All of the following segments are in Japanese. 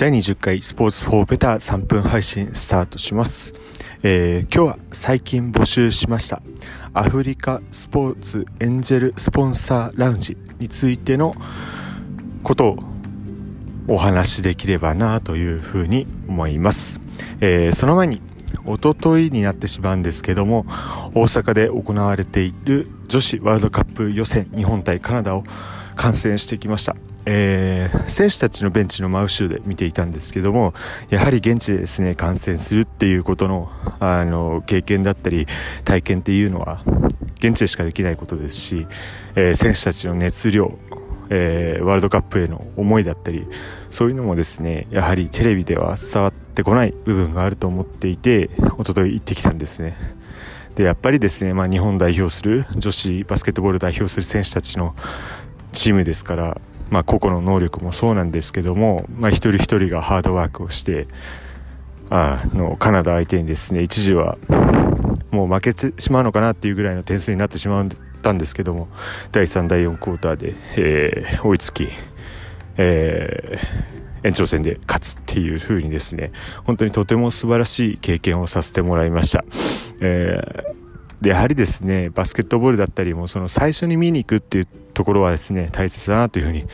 第20回スポーツ4ベター3分配信スタートします、えー、今日は最近募集しましたアフリカスポーツエンジェルスポンサーラウンジについてのことをお話しできればなというふうに思います、えー、その前におとといになってしまうんですけども大阪で行われている女子ワールドカップ予選日本対カナダを観戦してきました。えー、選手たちのベンチの真後ろで見ていたんですけども、やはり現地でですね、観戦するっていうことの、あの、経験だったり、体験っていうのは、現地でしかできないことですし、えー、選手たちの熱量、えー、ワールドカップへの思いだったり、そういうのもですね、やはりテレビでは伝わってこない部分があると思っていて、おととい行ってきたんですね。で、やっぱりですね、まあ日本代表する、女子バスケットボール代表する選手たちのチームですから、まあ、個々の能力もそうなんですけども、まあ、一人一人がハードワークをしてあのカナダ相手にですね一時はもう負けてしまうのかなっていうぐらいの点数になってしまったんですけども第3第4クォーターで、えー、追いつき、えー、延長戦で勝つっていう風にですね本当にとても素晴らしい経験をさせてもらいました。えーで、やはりですね、バスケットボールだったりも、その最初に見に行くっていうところはですね、大切だなというふうに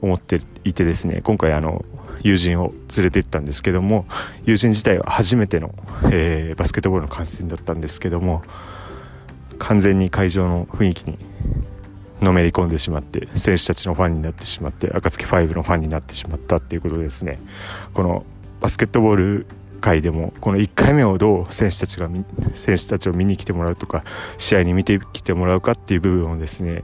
思っていてですね、今回あの、友人を連れて行ったんですけども、友人自体は初めての、えー、バスケットボールの観戦だったんですけども、完全に会場の雰囲気にのめり込んでしまって選手たちのファンになってしまって暁ファイブのファンになってしまったっていうことですね。このバスケットボール回でもこの1回目をどう選手たちが選手たちを見に来てもらうとか試合に見てきてもらうかっていう部分をですね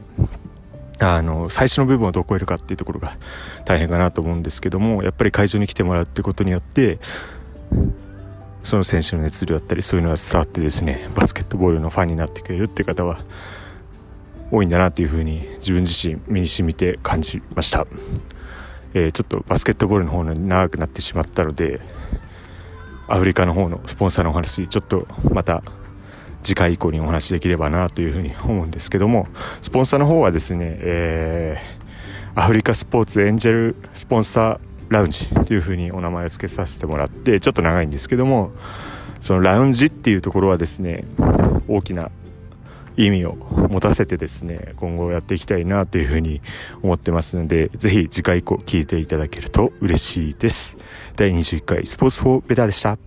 あの最初の部分をどう超えるかっていうところが大変かなと思うんですけどもやっぱり会場に来てもらうってことによってその選手の熱量だったりそういうのが伝わってですねバスケットボールのファンになってくれるって方は多いんだなというふうに自分自身身に染みて感じました、えー、ちょっとバスケットボールの方に長くなってしまったのでアフリカの方のスポンサーのお話ちょっとまた次回以降にお話できればなというふうに思うんですけどもスポンサーの方はですね、えー、アフリカスポーツエンジェルスポンサーラウンジというふうにお名前を付けさせてもらってちょっと長いんですけどもそのラウンジっていうところはですね大きな意味を持たせてですね今後やっていきたいなというふうに思ってますのでぜひ次回以降聞いていただけると嬉しいです。第21回スポーツ4ベターでした。